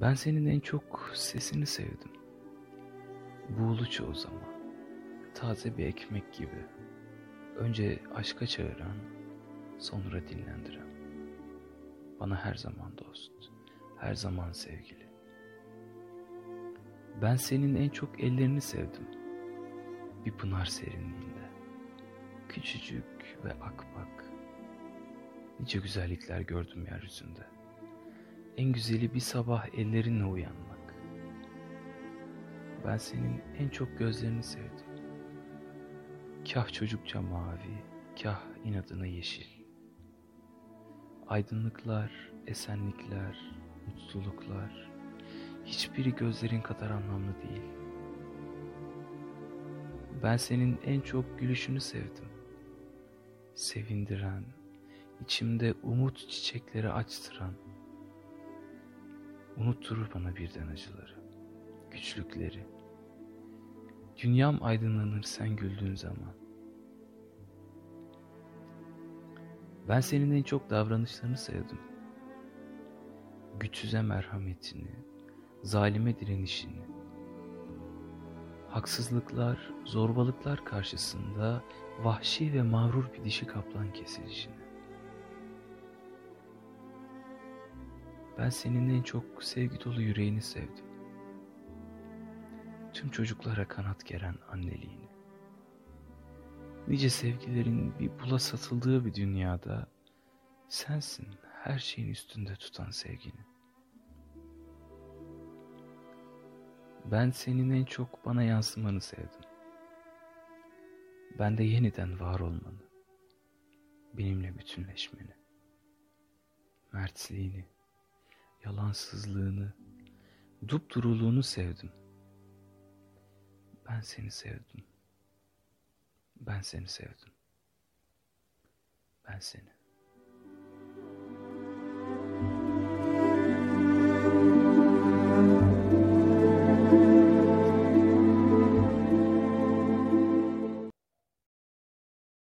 Ben senin en çok sesini sevdim. Buğulu çoğu zaman. Taze bir ekmek gibi. Önce aşka çağıran, sonra dinlendiren. Bana her zaman dost, her zaman sevgili. Ben senin en çok ellerini sevdim. Bir pınar serinliğinde. Küçücük ve akbak. Nice güzellikler gördüm yeryüzünde. En güzeli bir sabah ellerinle uyanmak. Ben senin en çok gözlerini sevdim. Kah çocukça mavi, kah inadına yeşil. Aydınlıklar, esenlikler, mutluluklar, hiçbiri gözlerin kadar anlamlı değil. Ben senin en çok gülüşünü sevdim. Sevindiren, içimde umut çiçekleri açtıran, unutturur bana birden acıları, güçlükleri. Dünyam aydınlanır sen güldüğün zaman. Ben senin en çok davranışlarını sevdim. Güçsüze merhametini, zalime direnişini. Haksızlıklar, zorbalıklar karşısında vahşi ve mağrur bir dişi kaplan kesilişini. Ben senin en çok sevgi dolu yüreğini sevdim. Tüm çocuklara kanat geren anneliğini. Nice sevgilerin bir bula satıldığı bir dünyada sensin her şeyin üstünde tutan sevgini. Ben senin en çok bana yansımanı sevdim. Ben de yeniden var olmanı, benimle bütünleşmeni, mertliğini, yalansızlığını, dupduruluğunu sevdim. Ben seni sevdim. Ben seni sevdim. Ben seni.